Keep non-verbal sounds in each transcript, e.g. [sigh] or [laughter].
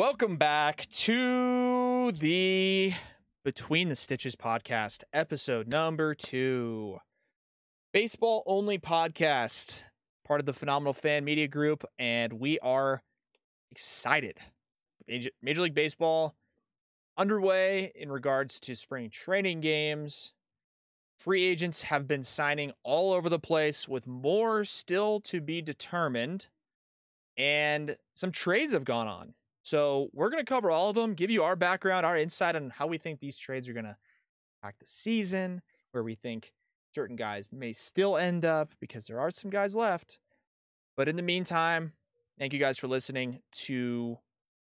Welcome back to the Between the Stitches podcast, episode number two. Baseball only podcast, part of the Phenomenal Fan Media Group, and we are excited. Major, League Baseball underway in regards to spring training games. Free agents have been signing all over the place, with more still to be determined. And some trades have gone on. So we're going to cover all of them, give you our background, our insight on how we think these trades are going to impact the season, where we think certain guys may still end up because there are some guys left. But in the meantime, thank you guys for listening to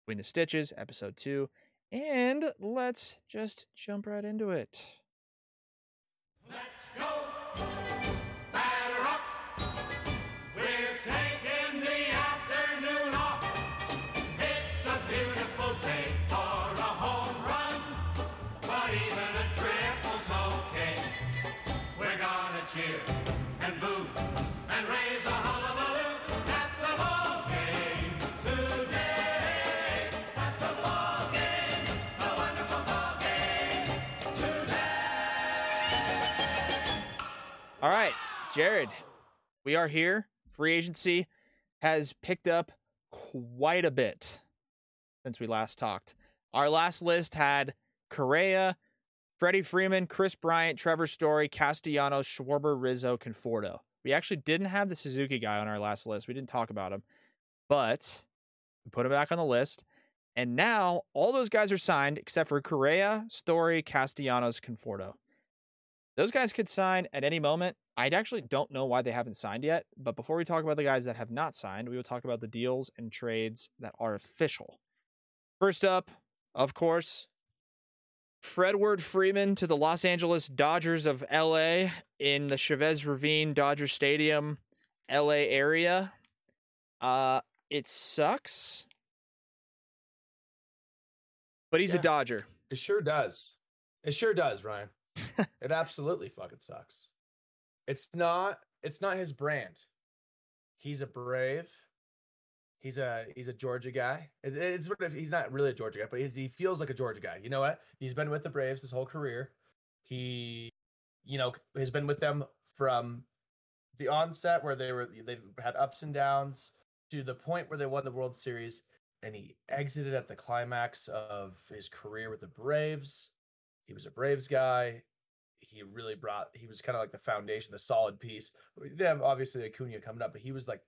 Between the Stitches, episode two. And let's just jump right into it. Let's go. Jared, we are here. Free agency has picked up quite a bit since we last talked. Our last list had Correa, Freddie Freeman, Kris Bryant, Trevor Story, Castellanos, Schwarber, Rizzo, Conforto. We actually didn't have the Suzuki guy on our last list. We didn't talk about him, but we put him back on the list. And now all those guys are signed except for Correa, Story, Castellanos, Conforto. Those guys could sign at any moment. I actually don't know why they haven't signed yet. But before we talk about the guys that have not signed, we will talk about the deals and trades that are official. First up, of course, Fredward Freeman to the Los Angeles Dodgers of LA in the Chavez Ravine Dodger Stadium, LA area. Uh, it sucks, but he's a Dodger. It sure does. It sure does, Ryan. [laughs] it absolutely fucking sucks. It's not it's not his brand. He's a brave. He's a he's a Georgia guy. It, it's sort of he's not really a Georgia guy, but he feels like a Georgia guy. You know what? He's been with the Braves his whole career. He, you know, has been with them from the onset where they were they've had ups and downs to the point where they won the World Series, and he exited at the climax of his career with the Braves. He was a Braves guy. He really brought. He was kind of like the foundation, the solid piece. They have obviously Acuna coming up, but he was like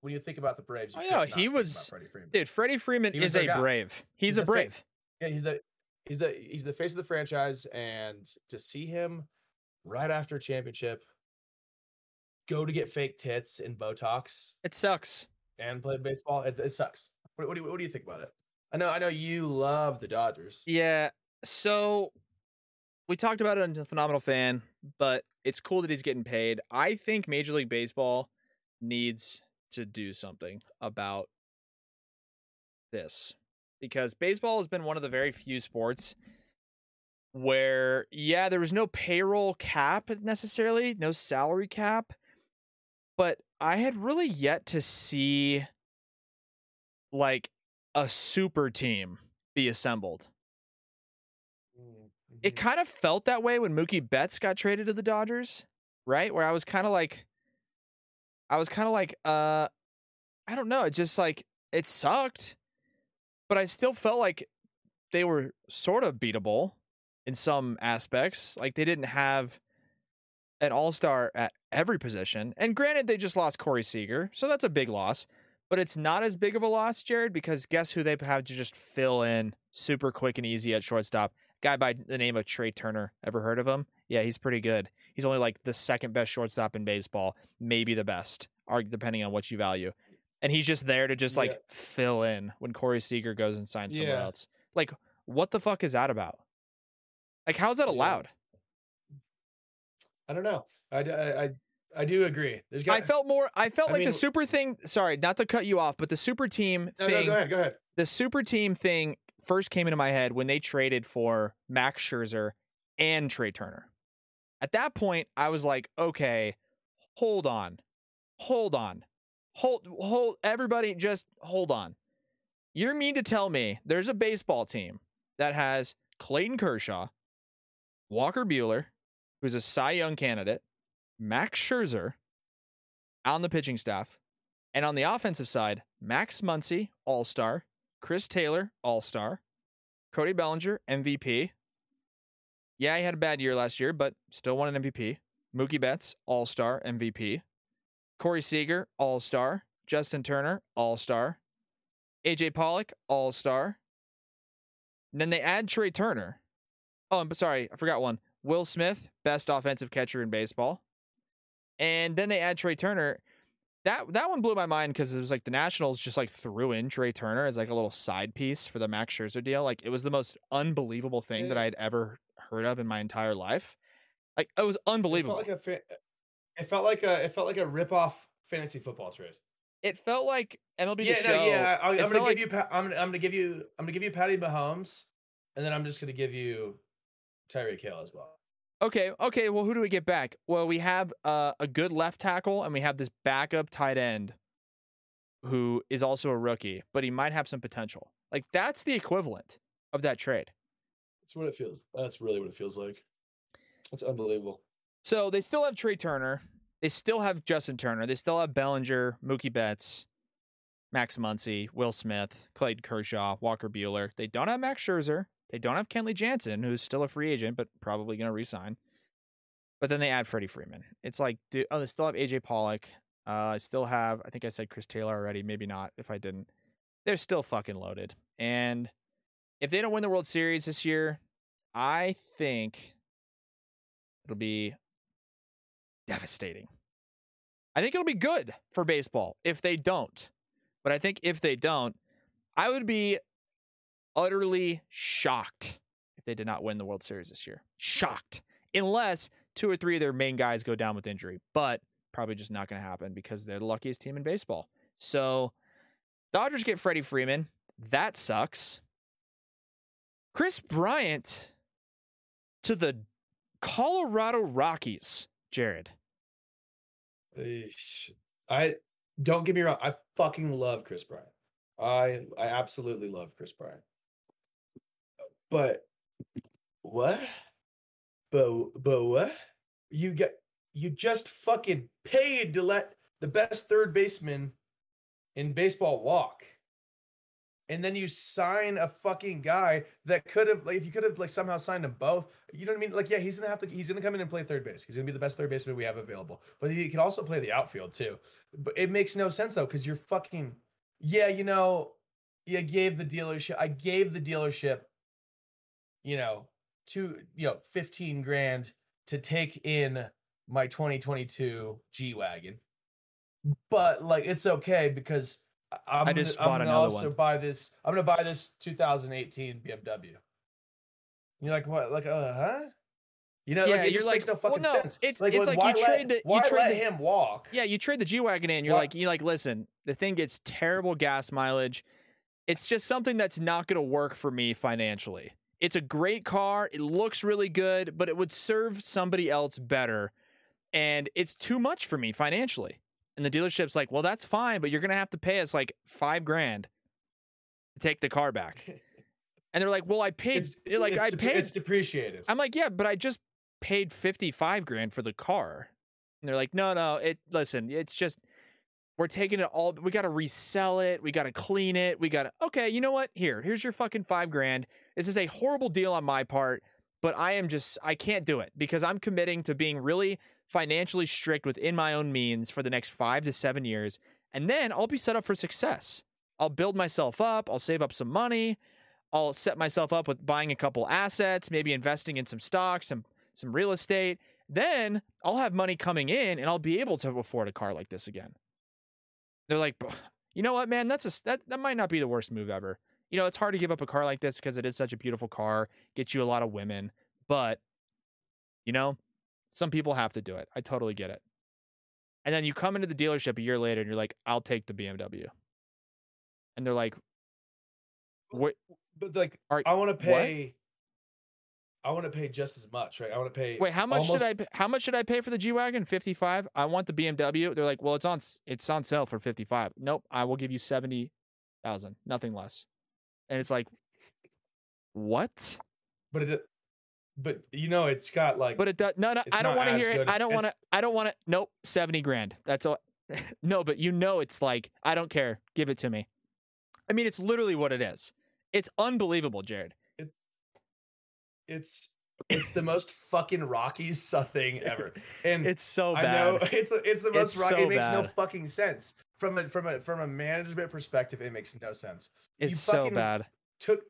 when you think about the Braves. You Oh, yeah, he was- Freddie Freeman. Dude, Freddie Freeman is a guy. brave. He's, He's a brave. Yeah, he's the he's the he's the face of the franchise, and to see him right after a championship go to get fake tits and Botox It sucks. and play baseball, it, it sucks. What, what do you what do you think about it? I know I know you love the Dodgers. Yeah. So we talked about it on the Phenomenal Fan, but it's cool that he's getting paid. I think Major League Baseball needs to do something about this because baseball has been one of the very few sports where, yeah, there was no payroll cap necessarily, no salary cap, but I had really yet to see like a super team be assembled. It kind of felt that way when Mookie Betts got traded to the Dodgers, right? Where I was kind of like, I was kind of like, uh, I don't know. It just like, it sucked, but I still felt like they were sort of beatable in some aspects. Like they didn't have an all star at every position. And granted, they just lost Corey Seager, so that's a big loss. But it's not as big of a loss, Jared, because guess who they have to just fill in super quick and easy at shortstop? Guy by the name of Trea Turner. Ever heard of him? Yeah, he's pretty good. He's only like the second best shortstop in baseball, maybe the best, depending on what you value. And he's just there to just like Yeah. fill in when Corey Seager goes and signs somewhere Yeah. else. Like, what the fuck is that about? Like, how's that allowed? I don't know. I I I do agree. There's got I felt more. I felt I like the super thing. Sorry, not to cut you off, but the super team no, thing. no, go ahead, go ahead. the super team thing first came into my head when they traded for Max Scherzer and Trea Turner. At that point, I was like, okay, hold on, hold on, hold, hold, everybody, just hold on. You're mean to tell me there's a baseball team that has Clayton Kershaw, Walker Buehler, who's a Cy Young candidate, Max Scherzer on the pitching staff, and on the offensive side, Max Muncy, All Star, Chris Taylor, All Star, Cody Bellinger, MVP. Yeah, he had a bad year last year, but still won an MVP. Mookie Betts, All Star, MVP. Corey Seager, All Star. Justin Turner, All Star. AJ Pollock, All Star. Then they add Trea Turner. Oh, I'm sorry, I forgot one. Will Smith, best offensive catcher in baseball. And then they add Trea Turner. That that one blew my mind because it was like the Nationals just like threw in Trea Turner as like a little side piece for the Max Scherzer deal. Like it was the most unbelievable thing that I had ever heard of in my entire life. Like it was unbelievable. It felt like a it felt like a it felt like a rip off fantasy football trade. it felt like MLB yeah, no, yeah. I, I'm gonna give like- you. I'm gonna, I'm gonna give you. I'm gonna give you Patty Mahomes, and then I'm just gonna give you Tyreek Hill as well. Okay, okay. Well, who do we get back? Well, we have uh, a good left tackle, and we have this backup tight end who is also a rookie, but he might have some potential. Like that's the equivalent of that trade. That's what it feels. That's really what it feels like. That's unbelievable. So they still have Trea Turner. They still have Justin Turner. They still have Bellinger, Mookie Betts, Max Muncy, Will Smith, Clayton Kershaw, Walker Buehler. They don't have Max Scherzer. They don't have Kenley Jansen, who's still a free agent, but probably going to resign. But then they add Freddie Freeman. It's like, oh, they still have AJ Pollock. Uh, I still have, I think I said Chris Taylor already. Maybe not if I didn't. They're still fucking loaded. And if they don't win the World Series this year, I think it'll be devastating. I think it'll be good for baseball if they don't. But I think if they don't, I would be utterly shocked if they did not win the World Series this year. Shocked. Unless two or three of their main guys go down with injury. But probably just not going to happen because they're the luckiest team in baseball. So, Dodgers get Freddie Freeman. That sucks. Kris Bryant to the Colorado Rockies, Jared. I don't get me wrong. I fucking love Kris Bryant. I I absolutely love Kris Bryant. But what? But but what? You get you just fucking paid to let the best third baseman in baseball walk. And then you sign a fucking guy that could have like if you could have like somehow signed them both, you know what I mean? Like, yeah, he's gonna have to he's gonna come in and play third base. He's gonna be the best third baseman we have available. But he can also play the outfield too. But it makes no sense though, because you're fucking yeah, you know, you gave the dealership I gave the dealership, you know, two, you know, 15 grand to take in my 2022 G Wagon. But like it's okay because I'm I just gonna, I'm gonna another also one. buy this. I'm gonna buy this 2018 BMW. And you're like, what? Like, uh, huh? You know, Yeah, like it you're just like, makes no well, fucking no, sense. it's- like, it's like, you trade the- you why trade let the- him walk? Yeah, you trade the G Wagon in, you're like, you're like, listen, the thing gets terrible gas mileage. It's just something that's not going to work for me financially. It's a great car. It looks really good, but it would serve somebody else better. And it's too much for me financially. And the dealership's like, well, that's fine, but you're going to have to pay us like five grand to take the car back. [laughs] And they're like, well, I paid. It's, You're like, it's I paid. It's depreciated. I'm like, yeah, but I just paid 55 grand for the car. And they're like, no, no, it listen, it's just we're taking it all we got to resell it, we got to clean it, we got to Okay, you know what? Here, here's your fucking 5 grand. This is a horrible deal on my part, but I am just I can't do it because I'm committing to being really financially strict within my own means for the next 5 to 7 years, and then I'll be set up for success. I'll build myself up, I'll save up some money, I'll set myself up with buying a couple assets, maybe investing in some stocks, some some real estate. Then I'll have money coming in and I'll be able to afford a car like this again. They're like, you know what, man? That's a that that might not be the worst move ever. You know, it's hard to give up a car like this because it is such a beautiful car, gets you a lot of women, but you know, some people have to do it. I totally get it. And then you come into the dealership a year later and you're like, I'll take the BMW. And they're like, what? but like, Are- I want to pay. I want to pay just as much, right? I want to pay. Wait, how much almost- should I? pa- How much should I pay for the G wagon? Fifty five. I want the BMW. They're like, well, it's on. It's on sale for fifty five. Nope. I will give you seventy thousand, nothing less. And it's like, what? But it, but you know, it's got like. But it does. No, no, I don't want to hear it. I don't want to. I don't want to. Nope, seventy grand. That's all. [laughs] no, but you know, it's like I don't care. Give it to me. I mean, it's literally what it is. It's unbelievable, Jared. It's it's the most fucking Rockies thing [laughs] ever, and It's so I bad. know [laughs] it's it's the most It's Rocky. so it makes no fucking sense from a from a from a management perspective. It makes no sense. You It's so fucking bad. Took,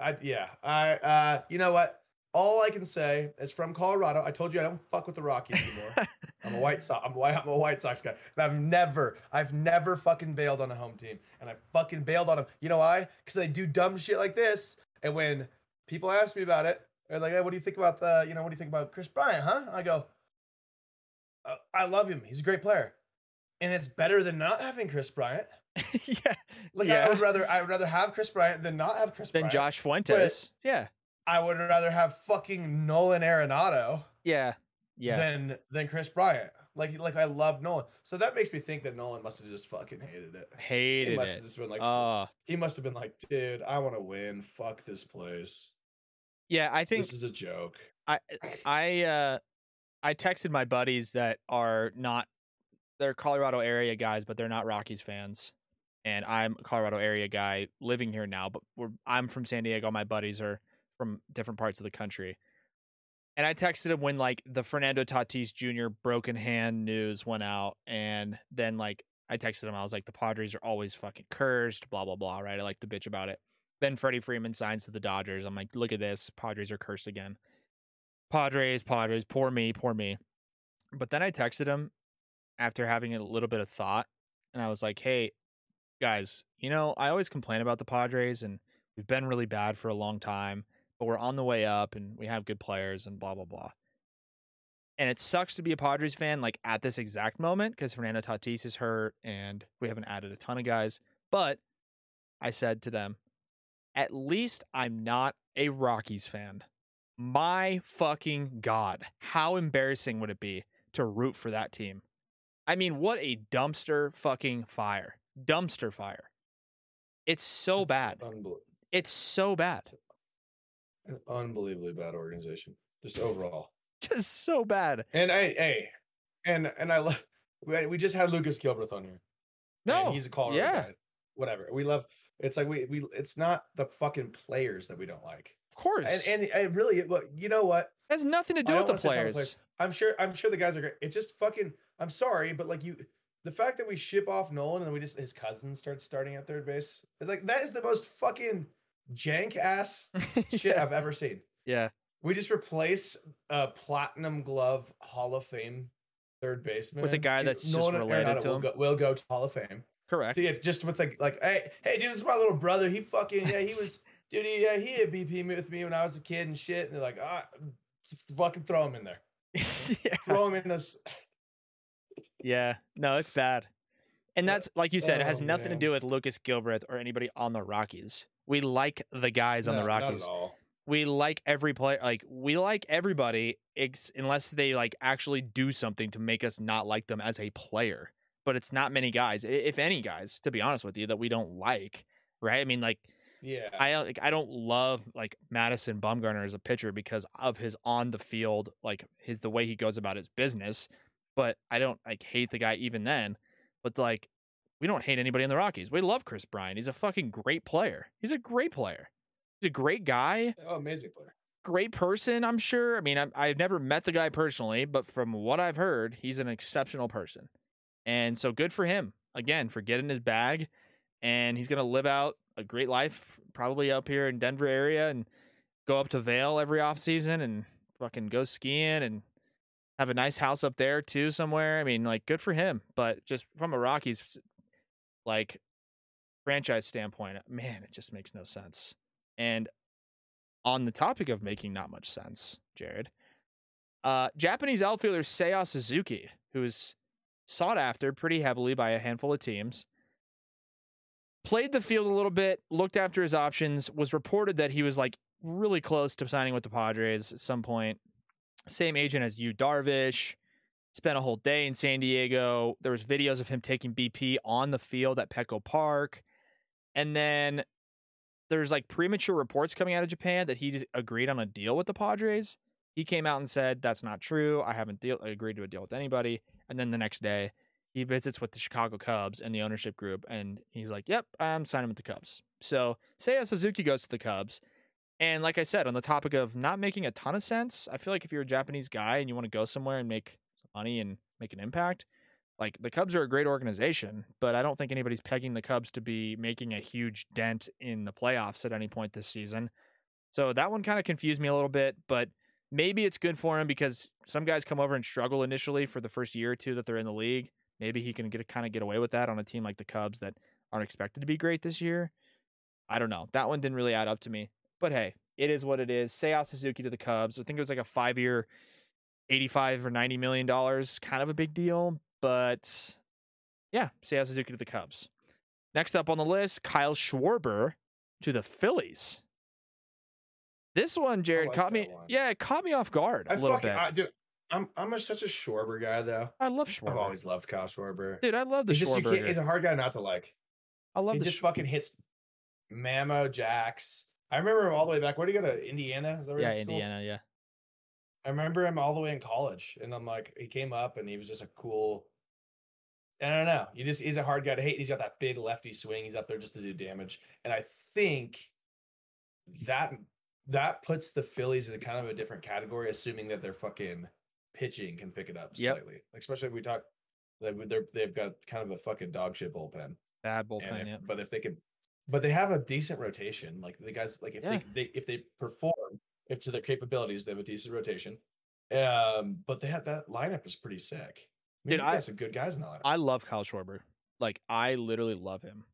I yeah. I uh, you know what? All I can say is from Colorado. I told you I don't fuck with the Rockies anymore. [laughs] I'm a White Sox. I'm a White. I'm a White Sox guy. And I've never, I've never fucking bailed on a home team, and I fucking bailed on them. You know why? Because they do dumb shit like this. And when people ask me about it, they're like, "Hey, what do you think about the? You know, what do you think about Kris Bryant? Huh?" I go, uh, "I love him. He's a great player, and it's better than not having Kris Bryant. [laughs] yeah. Like Yeah. I would rather, I would rather have Kris Bryant than not have Kris Then Bryant. Josh Fuentes. yeah. I would rather have fucking Nolan Arenado." Yeah. Yeah. than than Kris Bryant. Like like I love Nolan. So that makes me think that Nolan must have just fucking hated it. He Hated must have just been like Oh, he must have been like, dude, I want to win. Fuck this place. yeah. I think This is a joke. I I uh I texted my buddies that are not they're Colorado area guys, but they're not Rockies fans. And I'm a Colorado area guy living here now, but we're I'm from San Diego. My buddies are from different parts of the country. And I texted him when like the Fernando Tatis Jr. broken hand news went out, and then like I texted him, I was like, the Padres are always fucking cursed, blah blah blah. Right? I like to bitch about it. Then Freddie Freeman signs to the Dodgers. I'm like, look at this, Padres are cursed again. Padres, Padres, poor me, poor me. But then I texted him after having a little bit of thought, and I was like, hey, guys, you know, I always complain about the Padres, and we've been really bad for a long time, but we're on the way up, and we have good players, and blah, blah, blah. And it sucks to be a Padres fan like at this exact moment because Fernando Tatis is hurt and we haven't added a ton of guys. But I said to them, at least I'm not a Rockies fan. My fucking God. How embarrassing would it be to root for that team? I mean, what a dumpster fucking fire. Dumpster fire. It's so It's bad. unbel- It's so bad. An unbelievably bad organization, just overall. Just so bad. And I, hey, and and I love. We we just had Lucas Gilbreath on here. No. and he's a Colorado yeah. guy. Whatever. We love. It's like we we. It's not the fucking players that we don't like. Of course. And and I really, look, you know what? it has nothing to do with the don't wanna say something players. I'm sure. I'm sure the guys are great. It's just fucking. I'm sorry, but like you, the fact that we ship off Nolan and we just his cousin starts starting at third base. It's like that is the most fucking jank ass [laughs] shit. I've ever seen. yeah. We just replace a platinum glove Hall of Fame third baseman With a guy that's just Nolan related to will him. Go, will go to Hall of Fame. Correct. Yeah, just with like like hey hey dude, this is my little brother. He fucking yeah he was [laughs] dude he yeah he had BP with me when I was a kid and shit. And they're like ah, fucking throw him in there. [laughs] yeah. Throw him in this. Yeah. No, it's bad. And that's like you said, it has Oh, nothing to do with Lucas Gilbreath or anybody on the Rockies. We like the guys on the No, at Rockies. We like every player. Like we like everybody, ex- unless they like actually do something to make us not like them as a player. But it's not many guys, if any guys, to be honest with you, that we don't like. Right? I mean, like Yeah. I like I don't love like Madison Bumgarner as a pitcher because of his on the field like his the way he goes about his business, but I don't like hate the guy even then. But like we don't hate anybody in the Rockies. We love Kris Bryant. He's a fucking great player. He's a great player. He's a great guy, oh, amazing player. great person. I'm sure. I mean, I'm, I've never met the guy personally, but from what I've heard, he's an exceptional person. And so good for him again for getting his bag, and he's gonna live out a great life probably up here in Denver area and go up to Vail every off season and fucking go skiing and have a nice house up there too somewhere. I mean, like good for him, but just from a Rockies like franchise standpoint, man, it just makes no sense. And on the topic of making not much sense, Jared, uh, Japanese outfielder Seiya Suzuki, who is sought after pretty heavily by a handful of teams, played the field a little bit, looked after his options, was reported that he was like really close to signing with the Padres at some point. Same agent as Yu Darvish. Spent a whole day in San Diego. There was videos of him taking BP on the field at Petco Park. And then there's like premature reports coming out of Japan that he agreed on a deal with the Padres. He came out and said that's not true. I haven't deal- agreed to a deal with anybody. And then the next day, he visits with the Chicago Cubs and the ownership group, and he's like, "Yep, I'm signing with the Cubs." So Seiya Suzuki goes to the Cubs, and like I said, on the topic of not making a ton of sense, I feel like if you're a Japanese guy and you want to go somewhere and make money and make an impact, like the Cubs are a great organization, but I don't think anybody's pegging the Cubs to be making a huge dent in the playoffs at any point this season. So that one kind of confused me a little bit, but maybe it's good for him because some guys come over and struggle initially for the first year or two that they're in the league. Maybe he can get kind of get away with that on a team like the Cubs that aren't expected to be great this year. I don't know. That one didn't really add up to me. But hey, it is what it is. Seiya Suzuki to the Cubs. I think it was like a five year, 85 or 90 million dollars. Kind of a big deal. But yeah, Seiya Suzuki to the Cubs. Next up on the list, Kyle Schwarber to the Phillies. This one, Jared, like caught me. one. Yeah, it caught me off guard a I little fucking, bit. I, dude, I'm I'm a, such a Schwarber guy though. I love Schwarber. I've always loved Kyle Schwarber. Dude, I love the he's just Schwarber. can't, he's a hard guy not to like. I love he just fucking hits Mamo Jacks. I remember him all the way back. Where did he go to Indiana? Is that where yeah? Indiana. Yeah, I remember him all the way in college, and I'm like, he came up and he was just a cool. I don't know. He just he's a hard guy to hate. He's got that big lefty swing. He's up there just to do damage, and I think that that puts the Phillies in a kind of a different category, assuming that their fucking pitching can pick it up Yep. slightly. Like especially if we talk, like they're they've got kind of a fucking dog shit bullpen. bad bullpen. if, Yeah, But if they can, but they have a decent rotation. Like the guys, like if Yeah. they, they if they perform, if to their capabilities, they have a decent rotation. Um, but they have that lineup is pretty sick. I mean, Dude, I- some good guys in that lineup. I love Kyle Schwarber. Like I literally love him.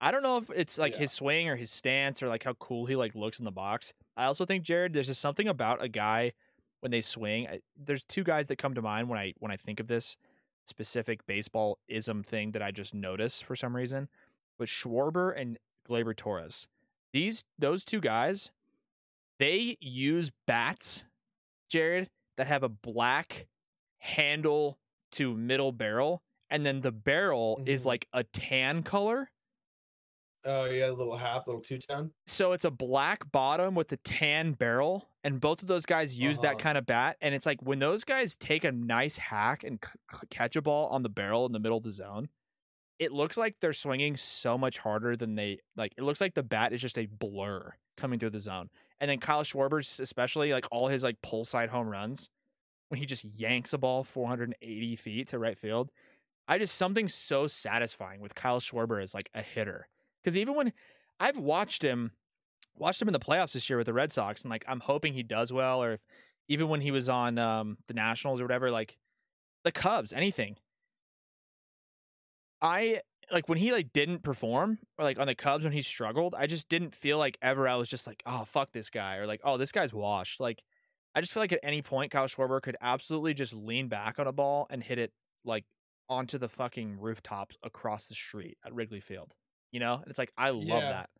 I don't know if it's like Yeah. his swing or his stance or like how cool he like looks in the box. I also think Jared, there's just something about a guy when they swing. I, there's two guys that come to mind when I when I think of this specific baseball ism thing that I just notice for some reason. But Schwarber and Gleyber Torres, these those two guys, they use bats, Jared, that have a black handle to middle barrel, and then the barrel is Mhm. like a tan color. oh yeah, a little half, little two tone. So it's a black bottom with a tan barrel, and both of those guys use that Uh-huh. kind of bat. And it's like when those guys take a nice hack and c- c- catch a ball on the barrel in the middle of the zone, it looks like they're swinging so much harder than they like. It looks like the bat is just a blur coming through the zone. And then Kyle Schwarber's, especially like all his like pull side home runs, when he just yanks a ball 480 feet to right field. I just something so satisfying with Kyle Schwarber as like a hitter. Because even when I've watched him, watched him in the playoffs this year with the Red Sox, and like I'm hoping he does well, or if even when he was on um, the Nationals or whatever, like the Cubs, anything. I like when he like didn't perform or like on the Cubs when he struggled, I just didn't feel like ever I was just like, oh fuck this guy or like, oh this guy's washed. Like I just feel like at any point Kyle Schwarber could absolutely just lean back on a ball and hit it like onto the fucking rooftops across the street at Wrigley Field. You know? And it's like I love Yeah. that.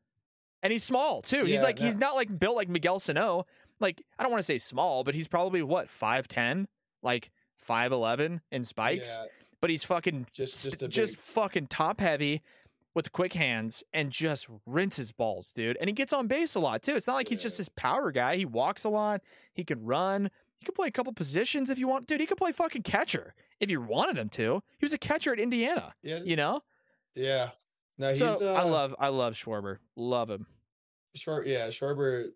And he's small too. he's like that- he's not like built like Miguel Sano. Like I don't want to say small, but he's probably what, 5'10, like 5'11 in spikes Yeah, but he's fucking Just- just a just fucking top heavy with quick hands and just rinses balls, dude. And he gets on base a lot too. It's not like he's just Yeah. this power guy. He walks a lot. He can run. He could play a couple positions if you want, dude. He could play fucking catcher if you wanted him to. He was a catcher at Indiana, yeah, you know. yeah. No, he's. so uh, I love, I love Schwarber. Love him. Short, yeah, Schwarber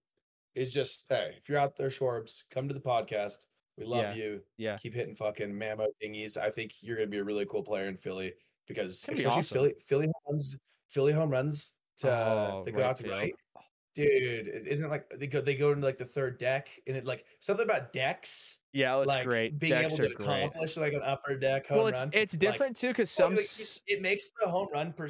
is just hey, if you're out there, Schwarbs, come to the podcast. We love Yeah, you. yeah. Keep hitting fucking mammo dingies. I think you're gonna be a really cool player in Philly because gonna be especially awesome. Philly Philly home runs Philly home runs to Oh, they go right out to field. right. Dude, it isn't like they go they go into like the third deck and it like something about decks. Yeah, it's like great. being Decks able are to great. accomplish like an upper deck home Well, it's run. it's like, different too because some. it, it makes the home run per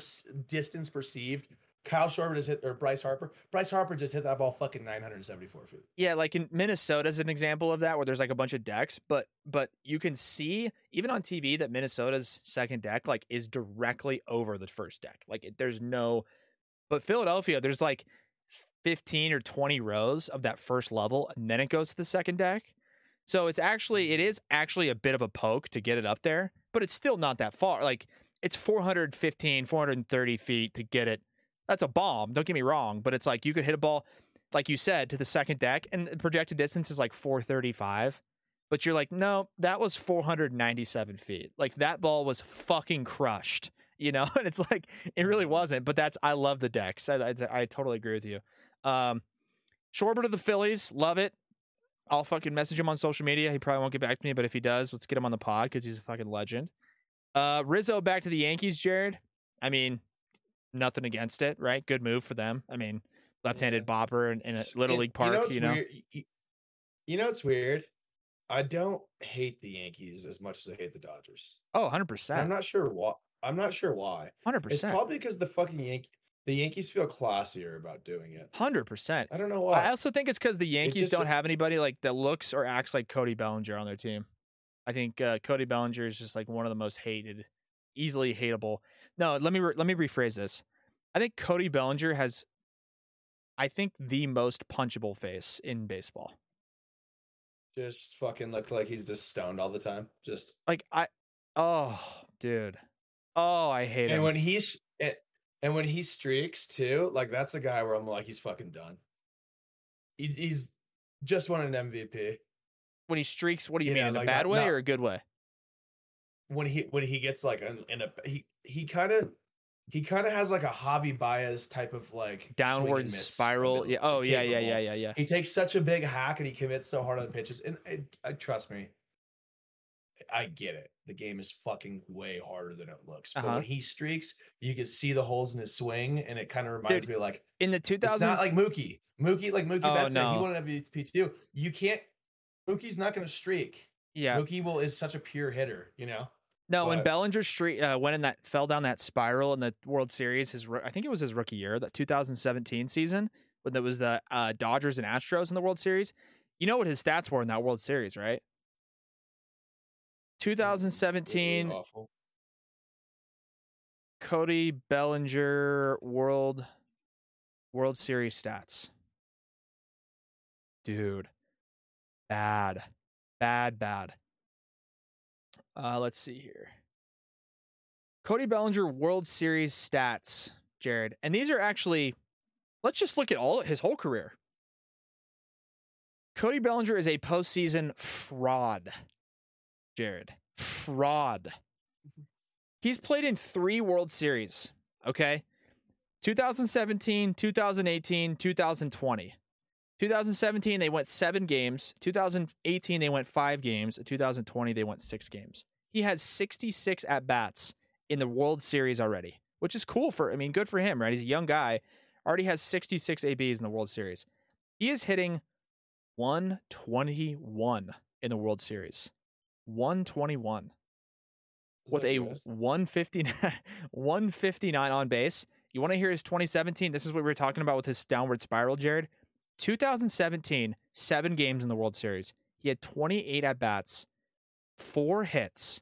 distance perceived. Kyle Schwarber just hit or Bryce Harper. Bryce Harper just hit that ball fucking 974 feet. Yeah, like in Minnesota is an example of that, where there's like a bunch of decks, but but you can see even on TV that Minnesota's second deck like is directly over the first deck. Like it, there's no, but Philadelphia there's like 15 or 20 rows of that first level, and then it goes to the second deck. So it's actually it is actually a bit of a poke to get it up there, but it's still not that far. Like it's 415, 430 feet to get it. That's a bomb. Don't get me wrong, but it's like you could hit a ball, like you said, to the second deck, and the projected distance is like 435. But you're like, no, that was 497 feet. Like that ball was fucking crushed, [laughs] you know. And it's like it really wasn't. But that's I love the decks. I, I, I totally agree with you. Um, Schwarber to the Phillies, love it. I'll fucking message him on social media. He probably won't get back to me, but if he does, let's get him on the pod because he's a fucking legend. Uh, Rizzo back to the Yankees, Jared. I mean, nothing against it, right? Good move for them. I mean, left-handed bopper in, in a little and league park, you know. weird? Y- You know what's weird? I don't hate the Yankees as much as I hate the Dodgers. Oh, 100 And I'm not sure why. I'm not sure why. 100%. It's probably because the fucking Yankee, the Yankees feel classier about doing it. hundred percent. I don't know why. I also think it's because the Yankees don't a- have anybody like that looks or acts like Cody Bellinger on their team. I think uh, Cody Bellinger is just like one of the most hated, easily hateable. No, let me re- let me rephrase this. I think Cody Bellinger has, I think, the most punchable face in baseball. just fucking looks like he's just stoned all the time. Just Like I, oh, dude, oh, I hate it. and him. when he's and, and when he streaks too, like that's a guy where I'm like, he's fucking done. He, he's just won an MVP. when he streaks, what do you, you mean know, in a bad not- way not- or a good way? When he when he gets like in, in a he he kind of he kind of has like a Javi Baez type of like Downward miss spiral. Yeah. Oh yeah, yeah, yeah, yeah, yeah. He takes such a big hack and he commits so hard on pitches. And I, I trust me, I get it. The game is fucking way harder than it looks. But Uh-huh. when he streaks, you can see the holes in his swing, and it kind of reminds me like In the it's 2000, not like Mookie. Mookie, like Mookie Oh, Betts, said, no. he won an MVP too. You can't. Mookie's not going to streak. yeah. Mookie will is such a pure hitter. You know. No, when Bellinger Street uh, went in that fell down that spiral in the World Series, his I think it was his rookie year, that 2017 season, when there was the uh, Dodgers and Astros in the World Series. You know what his stats were in that World Series, right? 2017 Awful. Cody Bellinger World World Series stats. Dude. Bad. Bad, bad. Uh let's see here. Cody Bellinger World Series stats, Jared. And these are actually let's just look at all his whole career. Cody Bellinger is a postseason fraud. Jared. Fraud. He's played in three World Series. Okay. 2017, 2018, 2020. 2017, they went seven games. 2018, they went five games. 2020, they went six games. He has 66 at bats in the World Series already, which is cool for, I mean, good for him, right? He's a young guy, already has 66 ABs in the World Series. He is hitting 121 in the World Series. 121 Is with a good? 159, [laughs] 159 on base. You want to hear his 2017? This is what we were talking about with his downward spiral, Jared. 2017, seven games in the World Series. He had 28 at bats, four hits,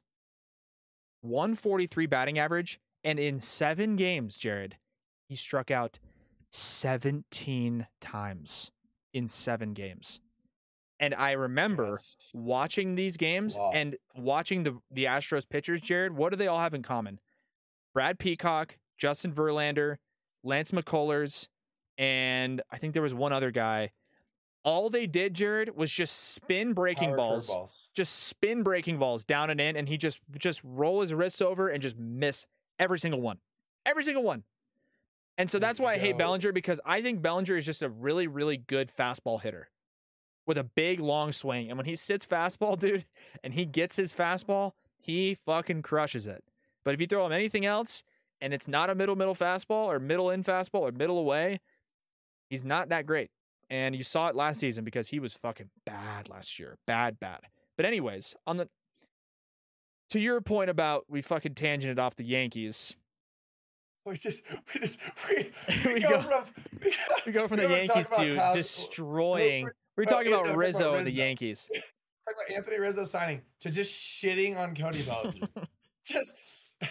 143 batting average, and in seven games, Jared, he struck out 17 times in seven games. And I remember That's- watching these games lot. and watching the the Astros pitchers, Jared, what do they all have in common? Brad Peacock, Justin Verlander, Lance McCullers, and I think there was one other guy. All they did, Jared, was just spin breaking power balls, just spin breaking balls down and in, and he just just roll his wrists over and just miss every single one, every single one. And so that's why I hate. Bellinger because I think Bellinger is just a really, really good fastball hitter with a big long swing. And when he sits fastball, [laughs] dude, and he gets his fastball, he fucking crushes it. But if you throw him anything else and it's not a middle middle fastball or middle in fastball or middle away, he's not that great. And you saw it last season because he was fucking bad last year. Bad, bad. But anyways, on the to your point about we fucking tangented off the Yankees. We just, we just, we, [laughs] we, We go, go- from, [laughs] we, We go from the Yankees to destroying. we're- We're talking about about Rizzo and the Yankees. [laughs] about Anthony Rizzo signing to just shitting on Cody Bellinger. just,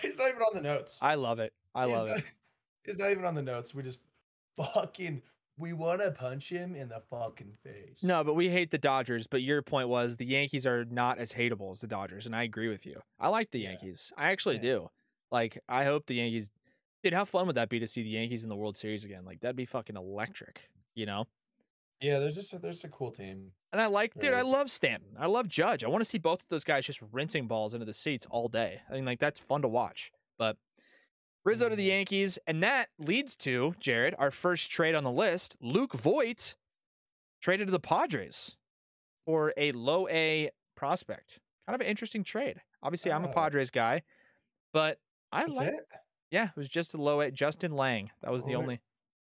he's not even on the notes. I love it. I He's love not, it. He's not even on the notes. We just fucking, we want to punch him in the fucking face. No, but we hate the Dodgers. But your point was the Yankees are not as hateable as the Dodgers, and I agree with you. I like the Yeah. Yankees. I actually Yeah. do. Like, I hope the Yankees Dude, how fun would that be to see the Yankees in the World Series again? Like that'd be fucking electric, you know? Yeah, they're just a, there's a cool team. And I like, dude, I love Stanton. I love Judge. I want to see both of those guys just rinsing balls into the seats all day. I mean, like that's fun to watch. But Rizzo to the. Yankees, and that leads to Jared, our first trade on the list. Luke Voit traded to the Padres for a low A prospect. Kind of an interesting trade. Obviously, I'm a. Padres guy, but I like. it. Yeah, it was just a low A. Justin Lang. That was the Oh, only.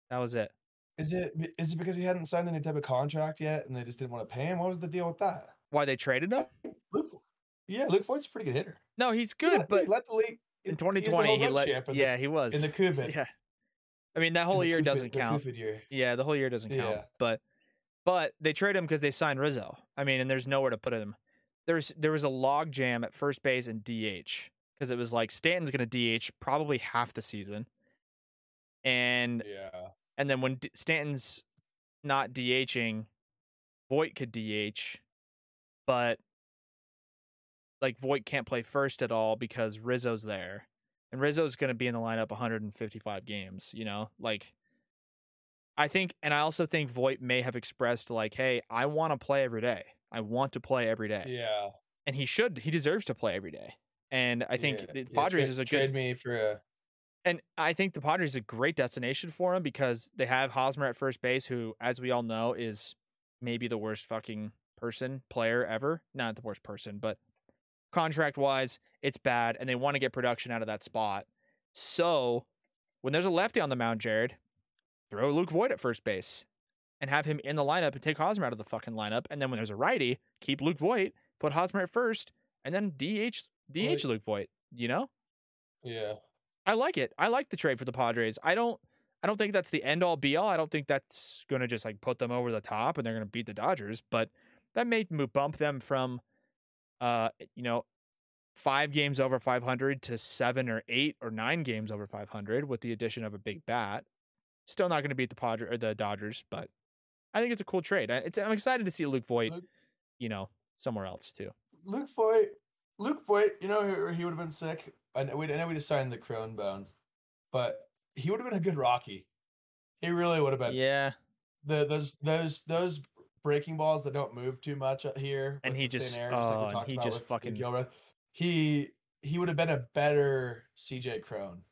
That was it. Is it is it because he hadn't signed any type of contract yet, and they just didn't want to pay him? What was the deal with that? Why they traded him? Luke, yeah, Luke Voit's a pretty good hitter. No, he's good, Yeah, dude, but let the league in he- the 2020 he let. in the- Yeah, he was in the COVID. Yeah. I mean, that whole year Kufid- doesn't count. Year. Yeah, the whole year doesn't count. Yeah. But but they trade him because they signed Rizzo. I mean, and there's nowhere to put him. There's there was a log jam at first base and DH because it was like Stanton's going to DH probably half the season, and Yeah, and then when D- Stanton's not DHing, Voit could DH, but like Voit can't play first at all because Rizzo's there, and Rizzo's going to be in the lineup 155 games. You know, like I think, and I also think Voit may have expressed like, "Hey, I want to play every day. I want to play every day," yeah. and he should. He deserves to play every day. And I think yeah, the yeah, Padres trade, is a good trade me for a and I think the Padres is a great destination for him because they have Hosmer at first base, who, as we all know, is maybe the worst fucking person, player ever. Not the worst person, but contract wise, it's bad, and they want to get production out of that spot. So when there's a lefty on the mound, Jared, throw Luke Voit at first base and have him in the lineup and take Hosmer out of the fucking lineup. And then when there's a righty, keep Luke Voit, put Hosmer at first, and then DH DH Luke Voit. You know? yeah. I like it. I like the trade for the Padres. I don't I don't think that's the end all be all. I don't think that's going to just like put them over the top and they're going to beat the Dodgers, but that may bump them from uh you know 5 games over 500 to 7 or 8 or 9 games over 500 with the addition of a big bat. Still not going to beat the Padres or the Dodgers, but I think it's a cool trade. It's, I'm excited to see Luke Voit, Luke- you know, somewhere else too. Luke Voit, Luke Voit, you know he, he would have been sick. I know we, I know we just signed the Cron Bone, but he would have been a good Rocky. He really would have been. Yeah. The those those those breaking balls that don't move too much here, And he just- air, oh, like and he just fucking- Gilbreath. He he would have been a better CJ Cron.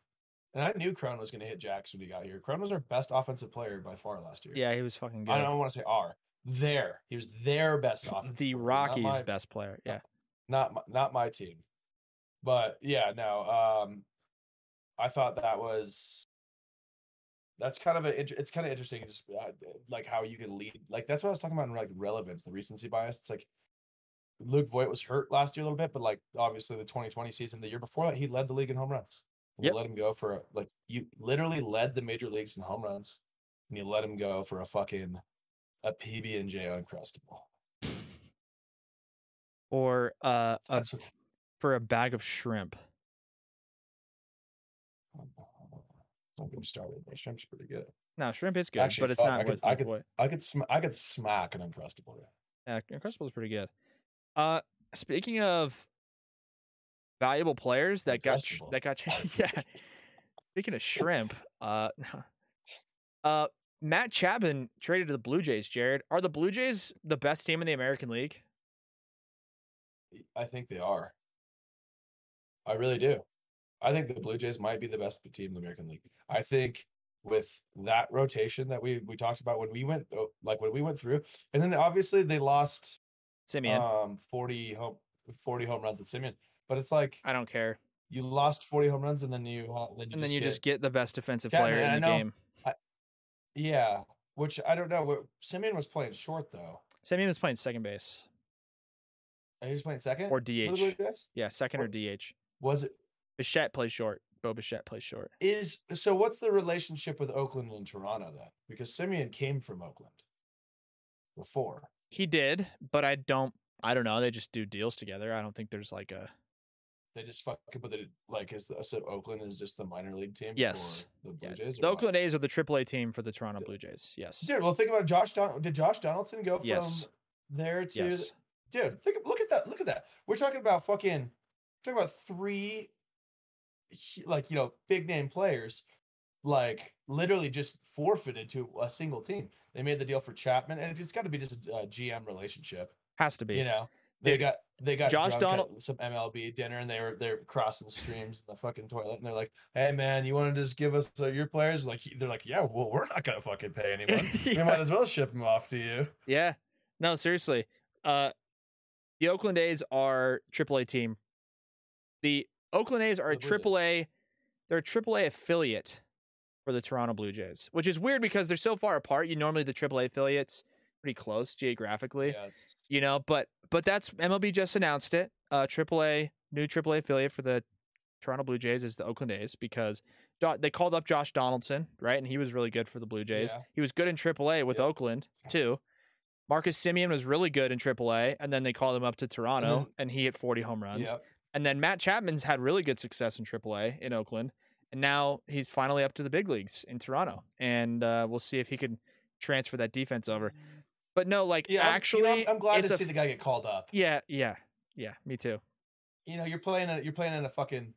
And I knew Cron was going to hit Jacks when he got here. Cron was our best offensive player by far last year. Yeah, he was fucking good. I don't want to say R. There, He was their best [laughs] offensive the player, Rockies' my- best player. Yeah. not my, not my team. But yeah, no. Um, I thought that was that's kind of a it's kind of interesting, just uh, like how you can lead. Like that's what I was talking about in like relevance, the recency bias. It's like Luke Voit was hurt last year a little bit, but like obviously the 2020 season, the year before that, he led the league in home runs. And Yep. Let him go for a, like you literally led the major leagues in home runs, and you let him go for a fucking a PB and J uncrustable. Or uh, a, for a bag of shrimp. Don't get me started. The shrimp's pretty good. No, shrimp is good, Actually, but it's fuck, not I could- I could-. I could sm- I could smack an uncrustable. Yeah. Uncrustable is pretty good. Uh, speaking of valuable players that got sh- that got [laughs] [laughs] yeah. Speaking of shrimp, uh, [laughs] uh, Matt Chapman traded to the Blue Jays. Jared, are the Blue Jays the best team in the American League? I think they are. I really do. I think the Blue Jays might be the best team in the American League. I think with that rotation that we we talked about when we went like when we went through, and then obviously they lost Semien, um 40 home 40 home runs at Semien, but it's like I don't care. you lost 40 home runs and then you then you And just then you get- just get the best defensive player I in the know. game. yeah, which I don't know. Semien was playing short though. Semien was playing second base And he was playing second or for the Blue DH. Yeah, second or What- DH. Was it Bichette plays short. Bo Bichette plays short. is so what's the relationship with Oakland and Toronto then? Because Semien came from Oakland before. He did, but I don't. I don't know. They just do deals together. I don't think there's like a They just fucking put it like is the, so Oakland is just the minor league team Yes. for the Blue yeah. Jays. The? Oakland A's are the AAA team for the Toronto Blue Jays. Yes. Dude, well think about Josh Don- did Josh Donaldson go from Yes. there to Yes. dude, think look at that. Look at that. We're talking about fucking talking about three like you know big name players like literally just forfeited to a single team. They made the deal for Chapman, and it's got to be just a, uh, GM relationship. Has to be. You know, they got they got Josh Donald- some MLB dinner, and they were they're crossing streams in the fucking toilet, and they're like, "Hey man, you want to just give us uh, your players?" Like they're like, "Yeah, well, we're not gonna fucking pay [laughs] anyone. We might as well ship them off to you." Yeah. No, seriously. Uh the Oakland A's are AAA team. The Oakland A's are a The Blue Jays. AAA they're a AAA affiliate for the Toronto Blue Jays, which is weird because they're so far apart. You normally the AAA affiliates pretty close geographically, Yeah, you know, but but that's MLB just announced it. Uh AAA new AAA affiliate for the Toronto Blue Jays is the Oakland A's because Jo- they called up Josh Donaldson, right? And he was really good for the Blue Jays. Yeah. He was good in AAA with Yep. Oakland too. Marcus Semien was really good in AAA, and then they called him up to Toronto, then- and he hit 40 home runs. yep. And then Matt Chapman's had really good success in AAA in Oakland, and now he's finally up to the big leagues in Toronto. And uh, we'll see if he can transfer that defense over. But no, like Yeah, I'm- you actually, know, I'm, glad to a see the guy get called up. yeah, yeah, yeah. Me too. You know, you're playing a, you're playing in a fucking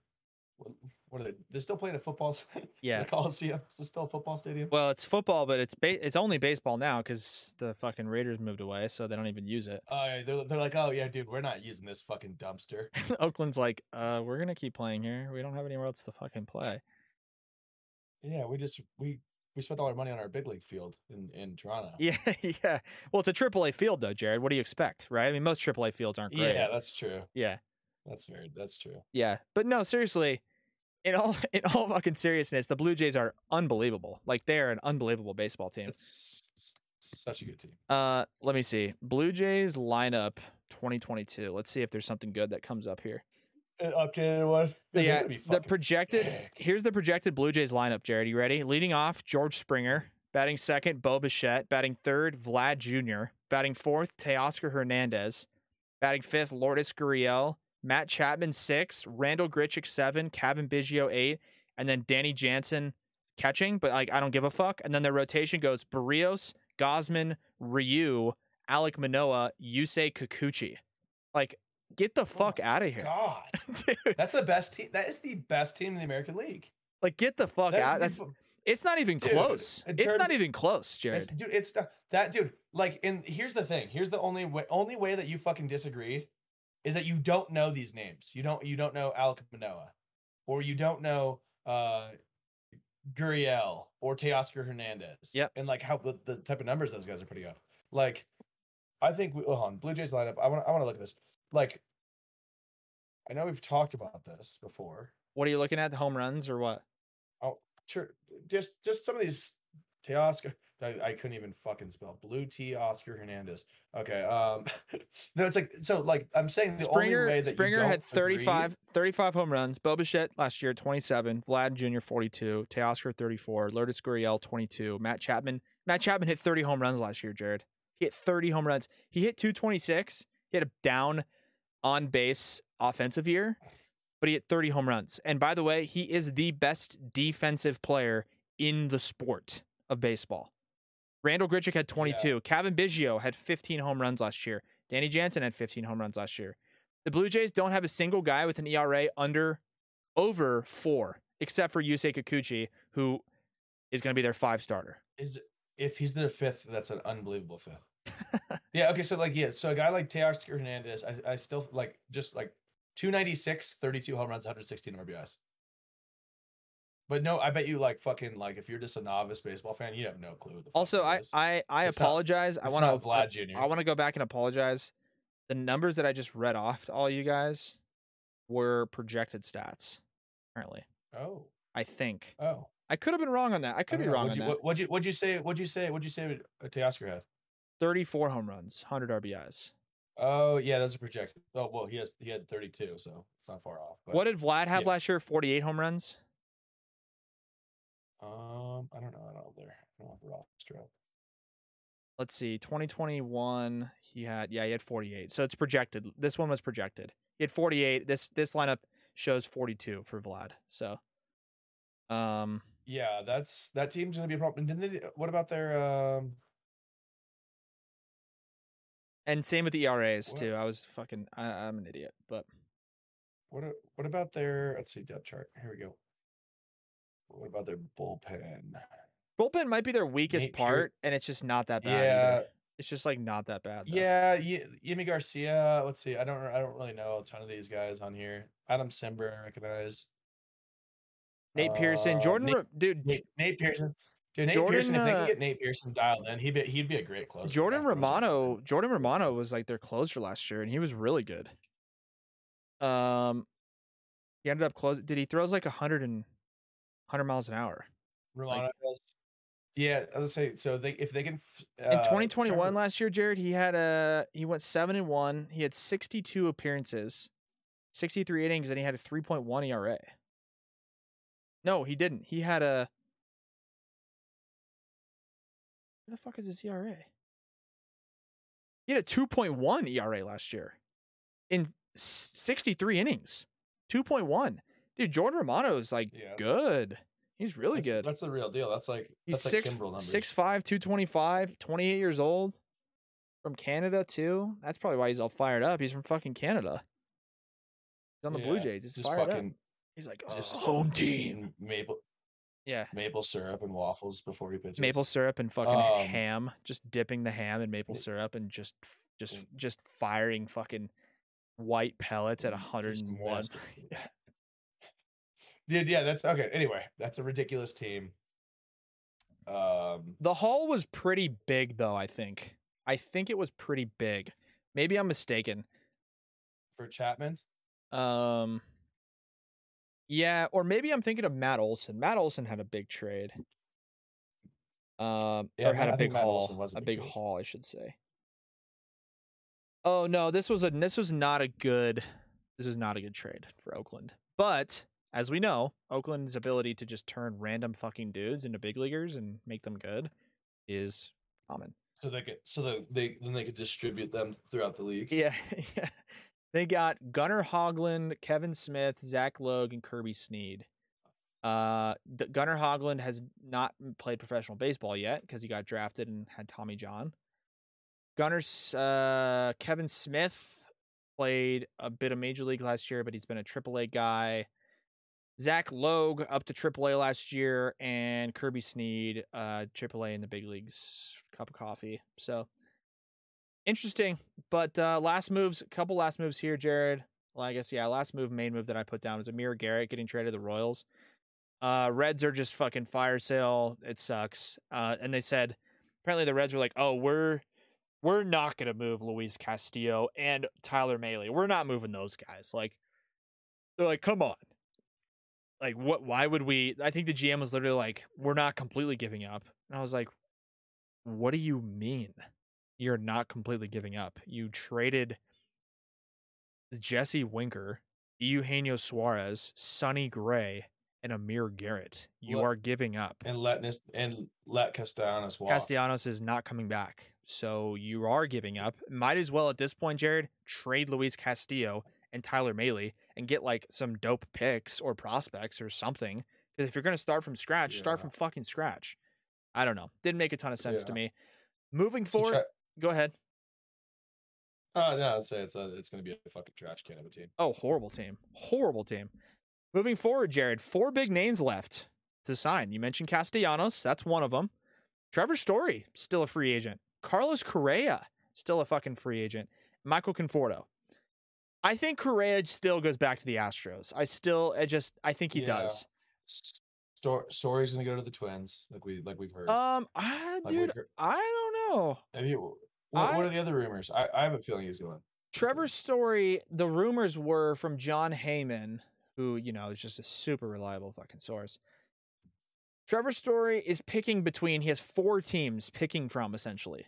what, are they? They're still playing a football. Stadium? [laughs] Yeah. the Coliseum. Is it still a football stadium? Well, it's football, but it's ba- it's only baseball now because the fucking Raiders moved away, so they don't even use it. Oh, yeah, they're they're like, oh yeah, dude, we're not using this fucking dumpster. [laughs] Oakland's like, uh, we're gonna keep playing here. We don't have anywhere else to fucking play. Yeah, we just we we spent all our money on our big league field in in Toronto. [laughs] Yeah, yeah. Well, it's a AAA field though, Jared. What do you expect, right? I mean, most AAA fields aren't great. Yeah, that's true. yeah, That's very that's true. yeah. But no, seriously, in all [laughs] in all fucking seriousness, the Blue Jays are unbelievable. Like they are an unbelievable baseball team. It's such a good team. Uh, let me see. Blue Jays lineup 2022. Let's see if there's something good that comes up here. An updated one. [laughs] Yeah, the projected sick. here's the projected Blue Jays lineup, Jared. You ready? Leading off, George Springer. Batting second, Bo Bichette. Batting third, Vlad Jr. Batting fourth, Teoscar Hernandez. Batting fifth, Lourdes Gurriel. Matt Chapman six, Randal Grichuk seven, Cavan Biggio eight, and then Danny Jansen catching, but like I don't give a fuck. And then their rotation goes Berrios, Gausman, Ryu, Alek Manoah, Yusei Kikuchi. Like, get the oh fuck my out of here. God, [laughs] Dude, that's the best team. That is the best team in the American League. like get the fuck That out. the That's fu- It's not even Dude, close. It's not even close, Jared. dude, it's that dude. Like, and here's the thing. Here's the only way. Only way that you fucking disagree is that you don't know these names. You don't. You don't know Alek Manoah, or you don't know uh Gurriel or Teoscar Hernandez. Yep. And like how the, the type of numbers those guys are putting up. Like, I think we, hold on Blue Jays lineup. I want. I want to look at this. Like, I know we've talked about this before. What are you looking at? The home runs or what? Sure, just just some of these Teoscar. I, I couldn't even fucking spell blue T Oscar Hernandez. Okay, um, [laughs] no, it's like so. Like I'm saying, the only way Springer that Springer had agree- 35, 35 home runs. Bo Bichette last year 27, Vlad Jr. 42, Teoscar 34, Lourdes Gurriel 22, Matt Chapman. Matt Chapman hit 30 home runs last year, Jared. He hit 30 home runs. He hit 226. He had a down on base offensive year, but he hit 30 home runs. And by the way, he is the best defensive player in the sport of baseball. Randal Grichuk had 22. Cavan Biggio had 15 home runs last year. Danny Jansen had 15 home runs last year. The Blue Jays don't have a single guy with an ERA under over four, except for Yusei Kikuchi, who is going to be their five starter. is if he's their fifth, that's an unbelievable fifth. [laughs] yeah. Okay. So like yeah. So a guy like Teoscar Hernandez, I I still like just like 296, 32 home runs, 116 RBIs. But no, I bet you like fucking like if you're just a novice baseball fan, you have no clue. What the Also, I. I, I It's not- apologize. I want to Vlad Jr. I want to go back and apologize. The numbers that I just read off to all you guys were projected stats. Apparently, oh I think oh. I could have been wrong on that. I I could be know. wrong What'd on you, that. what, what'd you what'd you say? What'd you say? What'd you say? uh, Teoscar had? 34 home runs, 100 RBIs. Oh yeah, those are projected. Oh well, he has he had 32, so it's not far off. But, What did Vlad have yeah. last year? 48 home runs. Um, I don't know. I don't know there. I don't have the roster up. let's see 2021 he had yeah he had 48 so it's projected this one was projected he had 48 this this lineup shows 42 for vlad so um Yeah, that's that team's gonna be a problem. Didn't they? What about their um? and same with the eras What? too i was fucking I, i'm an idiot but What what about their let's see depth chart? Here we go. What about their bullpen? Bullpen might be their weakest Nate part, and it's just not that bad. Yeah. either. It's just like not that bad. though. Yeah, Ye- Yimi Garcia. Let's see. I don't. I don't really know a ton of these guys on here. Adam Cimber, I recognize. Nate Pearson, Uh, Jordan, Nate, dude, Nate, Nate Pearson. Dude, Nate Jordan, Pearson. If they uh, can get Nate Pearson dialed in, he'd be he'd be a great closer. Jordan. Romano, Jordan Romano was like their closer last year, and he was really good. Um, he ended up closing. Did he throws like a hundred and hundred miles an hour does. Yeah, as I say, so they if they can f- in uh, 2021 Trevor- last year? Jared, he had a he went seven and one. He had 62 appearances, 63 innings, and he had a 3.1 ERA. No, he didn't. He had a. What the fuck is his ERA? He had a 2.1 ERA last year in 63 innings. 2.1. Dude, Jordan Romano is like Yeah, good. He's really that's, good. That's the real deal. That's like He's that's six, like six five, 225, 28 years old. From Canada too. That's probably why he's all fired up. He's from fucking Canada. He's on the Blue Jays. He's just fired up. fucking He's like, oh, just home team. maple Yeah. maple syrup and waffles before he pitches. Maple syrup and fucking Um, ham. Just dipping the ham in maple syrup and just just just firing fucking white pellets at Just 101. nasty. Dude, yeah, that's okay. Anyway, that's a ridiculous team. Um, The hall was pretty big though, I think. I think it was pretty big. Maybe I'm mistaken. for Chapman, Um, yeah, or maybe I'm thinking of Matt Olson. Matt Olson had a big trade. Um, Yeah, or had a I think big haul. A a big big haul, I should say. Oh no, this was a this was not a good. This is not a good trade for Oakland. But as we know, Oakland's ability to just turn random fucking dudes into big leaguers and make them good is common. so they could, so that they then they could distribute them throughout the league. Yeah, [laughs] yeah. They got Gunnar Hoglund, Kevin Smith, Zach Logue, and Kirby Snead. Uh, Gunnar Hoglund has not played professional baseball yet because he got drafted and had Tommy John. Gunnar's uh, Kevin Smith played a bit of major league last year, but he's been a AAA guy. Zach Logue up to AAA last year, and Kirby Snead, uh, AAA in the big leagues. Cup of coffee. So interesting. But uh, last moves, a couple last moves here, Jared. Well, I guess yeah, last move, main move that I put down was Amir Garrett getting traded to the Royals. Uh, Reds are just fucking fire sale. It sucks. Uh, and they said apparently the Reds were like, oh, we're we're not gonna move Luis Castillo and Tyler Mahle. We're not moving those guys. Like they're like, come on. Like what? Why would we? I think the GM was literally like, we're not completely giving up. And I was like, what do you mean? You're not completely giving up. You traded Jesse Winker, Eugenio Suarez, Sonny Gray, and Amir Garrett. You Let- are giving up. and let and let Castellanos walk. Castellanos is not coming back. So you are giving up. Might as well at this point, Jared, trade Luis Castillo and Tyler Mahle and get like some dope picks or prospects or something. Because if you're going to start from scratch, start from fucking scratch. I don't know. Didn't make a ton of sense to me. Moving forward, tra- go ahead. Oh no, I'd say it's a, it's gonna be a fucking trash can of a team. Oh, horrible team. Horrible team. Moving forward, Jared, four big names left to sign. You mentioned Castellanos. That's one of them. Trevor Story, still a free agent. Carlos Correa, still a fucking free agent. Michael Conforto. I think Correa still goes back to the Astros. I still, I just, I think he Yeah. does. Stor- Story's gonna go to the Twins, like we like we've heard. Um, I, Like dude, I don't know. You? What, what are the other rumors? I, I have a feeling he's going. Trevor Story, the rumors were from Jon Heyman, who, you know, is just a super reliable fucking source. Trevor Story is picking between, he has four teams picking from, essentially.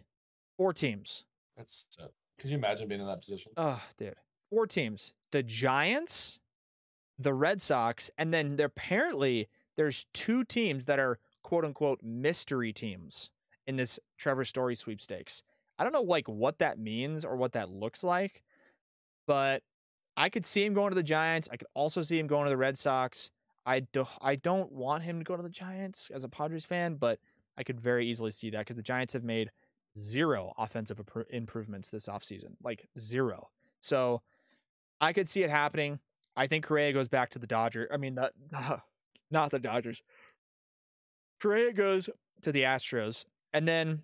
Four teams. That's. Uh, could you imagine being in that position? Oh, dude. Four teams. The Giants, the Red Sox, and then apparently there's two teams that are quote unquote mystery teams in this Trevor Story sweepstakes. I don't know like what that means or what that looks like, but I could see him going to the Giants. I could also see him going to the Red Sox. I do, I don't want him to go to the Giants as a Padres fan, but I could very easily see that because the Giants have made zero offensive improvements this offseason. Like zero. So I could see it happening. I think Correa goes back to the Dodgers. I mean, not [laughs] not the Dodgers. Correa goes to the Astros, and then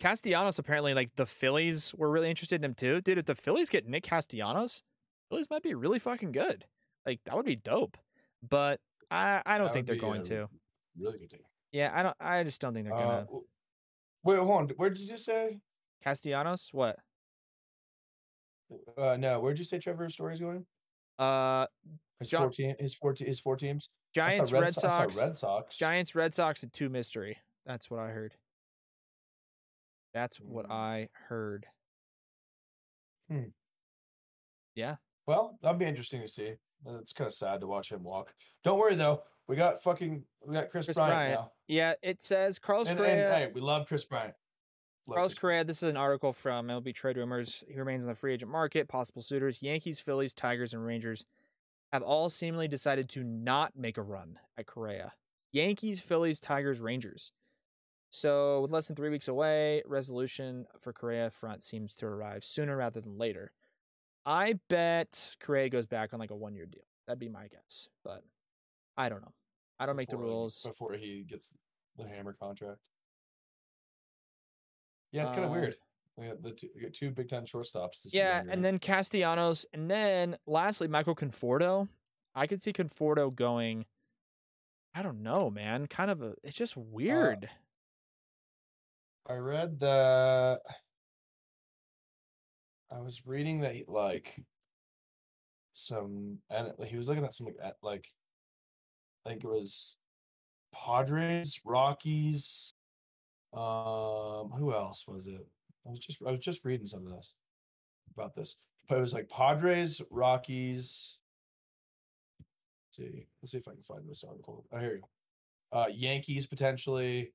Castellanos apparently like the Phillies were really interested in him too. Dude, if the Phillies get Nick Castellanos, Phillies might be really fucking good. Like that would be dope. But I I don't That think they're going to. Really good team. Yeah, I don't. I just don't think they're Uh, gonna. w- wait, hold on. Where did you say? Castellanos, what? Uh, no, where'd you say Trevor Story's going? Uh, His John- four team, his four, te- his four teams. Giants, Red, So- Sox, Red Sox. Giants, Red Sox, and two mystery. That's what I heard. That's what Mm. I heard. Hmm. Yeah. Well, that'd be interesting to see. It's kind of sad to watch him walk. Don't worry though. We got fucking we got Kris, Kris Bryant, Bryant. now. Yeah, it says Carlos And, Correa. and hey, we love Kris Bryant. Carlos Correa, this is an article from MLB Trade Rumors. He remains in the free agent market. Possible suitors Yankees, Phillies, Tigers, and Rangers have all seemingly decided to not make a run at Correa. Yankees, Phillies, Tigers, Rangers. So, with less than three weeks away, resolution for Correa front seems to arrive sooner rather than later. I bet Correa goes back on like a one year deal. That'd be my guess, but I don't know. I don't make the rules. before he gets the hammer contract. Yeah, it's kind of Um, weird. We got the two, we two big time shortstops. To see Yeah, and then Castellanos, and then lastly Michael Conforto. I could see Conforto going. I don't know, man. Kind of a. It's just weird. I read that. I was reading that he, like some and he was looking at some like, like I think it was Padres, Rockies. Um, who else was it? I was just I was just reading some of this about this, but it was like Padres, Rockies. Let's see, let's see if I can find this article. Oh, here you go. Uh, Yankees potentially,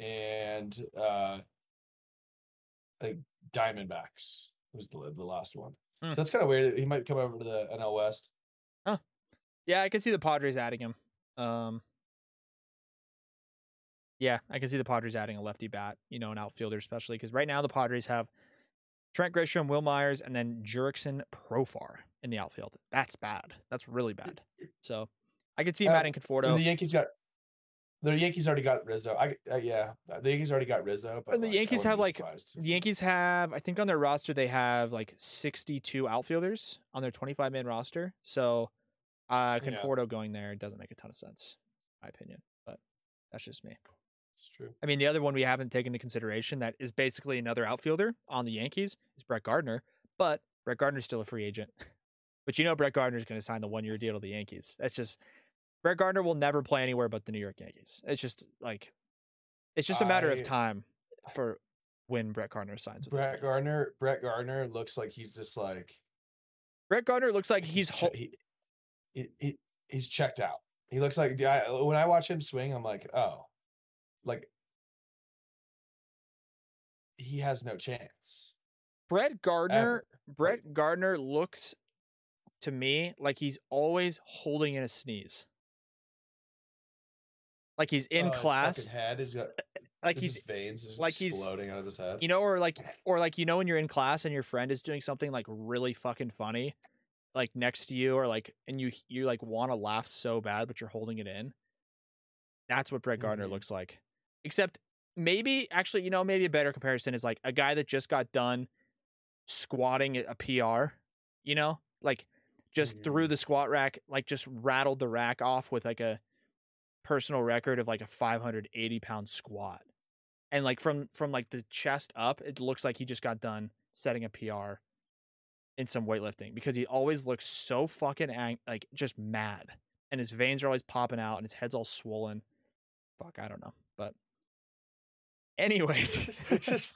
and uh, like Diamondbacks was the the last one. Hmm. So that's kind of weird. He might come over to the NL West. Huh. Yeah, I can see the Padres adding him. Um. Yeah, I can see the Padres adding a lefty bat, you know, an outfielder, especially because right now the Padres have Trent Grisham, Wil Myers, and then Jurickson Profar in the outfield. That's bad. That's really bad. So I could see him Uh, adding And Conforto. the Yankees got the Yankees already got Rizzo. I uh, yeah, the Yankees already got Rizzo. But And the like, Yankees have, like, The Yankees have, I think on their roster, they have like 62 outfielders on their 25 man roster. So, uh, Yeah. Conforto going there doesn't make a ton of sense, in my opinion. But that's just me. True. I mean, the other one we haven't taken into consideration that is basically another outfielder on the Yankees is Brett Gardner. But Brett Gardner's still a free agent. [laughs] but you know, Brett Gardner's going to sign the one year deal to the Yankees. That's just, Brett Gardner will never play anywhere but the New York Yankees. It's just like, it's just a matter I- of time for when Brett Gardner signs with Brett. Gardner. Brett Gardner looks like he's just like Brett Gardner looks like he's hol- he, he, he- he's checked out. He looks like I, when I watch him swing, I'm like, oh, like he has no chance. Brett Gardner. ever. Brett Gardner looks to me like he's always holding in a sneeze. Like he's in Oh, his class, fucking head is got like his he's veins is like he's- exploding out of his head. you know, or like [laughs] or like you know when you're in class and your friend is doing something like really fucking funny, like next to you, or like and you you like want to laugh so bad but you're holding it in. That's what Brett Gardner Mhm. looks like. Except maybe actually, you know, maybe a better comparison is like a guy that just got done squatting a PR, you know? Like just threw Mhm. the squat rack, like just rattled the rack off with like a personal record of like a 580 pound squat. And like from from like the chest up, it looks like he just got done setting a PR in some weightlifting because he always looks so fucking ang- like just mad. And his veins are always popping out and his head's all swollen. Fuck, I don't know. Anyways, [laughs] [laughs] just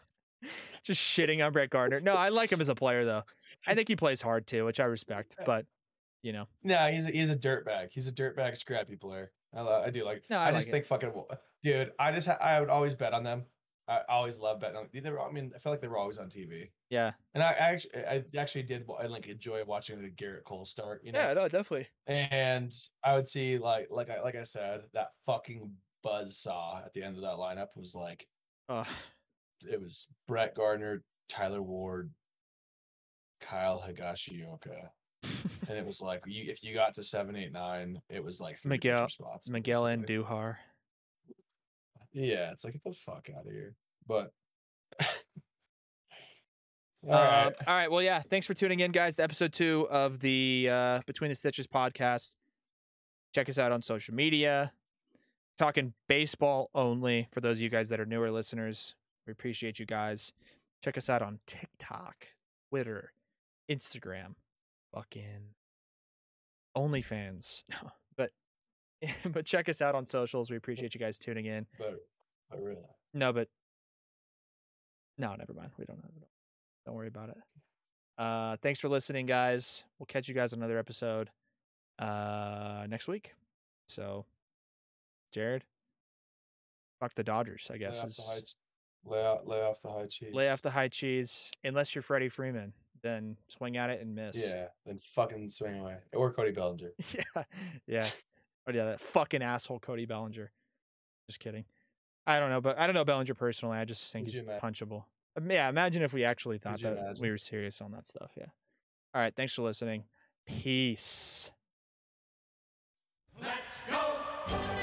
just shitting on Brett Gardner. No, I like him as a player though. I think he plays hard too, which I respect. But you know, No, he's a, he's a dirtbag. He's a dirtbag, scrappy player. I, lo- I do like. No, I, I just like it. think fucking, dude. I just ha- I would always bet on them. I always love betting on. They were, I mean, I felt like they were always on TV, yeah, and I, I actually I actually did I like enjoy watching the Gerrit Cole start. You know, yeah, no, definitely. and I would see like like I like I said that fucking buzz saw at the end of that lineup was like Uh, it was Brett Gardner, Tyler Wade, Kyle Higashioka, [laughs] and it was like you, if you got to seven, eight, nine, it was like three Miguel- spots. Miguel Andujar. Yeah, it's like get the fuck out of here. But [laughs] Um, all right. Well, yeah. Thanks for tuning in, guys. To episode two of the uh, Between the Stitches podcast. Check us out on social media. Talking baseball only for those of you guys that are newer listeners. We appreciate you guys. Check us out on TikTok, Twitter, Instagram, fucking OnlyFans. [laughs] but [laughs] but check us out on socials. We appreciate you guys tuning in. but, but really, No, but no, never mind. We don't have it. Don't worry about it. Uh, thanks for listening, guys. We'll catch you guys on another episode uh next week. So, Jared? Fuck the Dodgers, I guess. Lay off, is... the, high, lay, out, lay off the high cheese. Lay off the high cheese. Unless you're Freddie Freeman, then swing at it and miss. Yeah, then fucking swing away. Or Cody Bellinger. [laughs] yeah, yeah. Oh yeah, that fucking asshole Cody Bellinger. Just kidding. I don't know, but I don't know Bellinger personally. I just think Could he's punchable. Yeah, imagine if we actually thought that imagine? we were serious on that stuff. Yeah. All right. Thanks for listening. Peace. Let's go.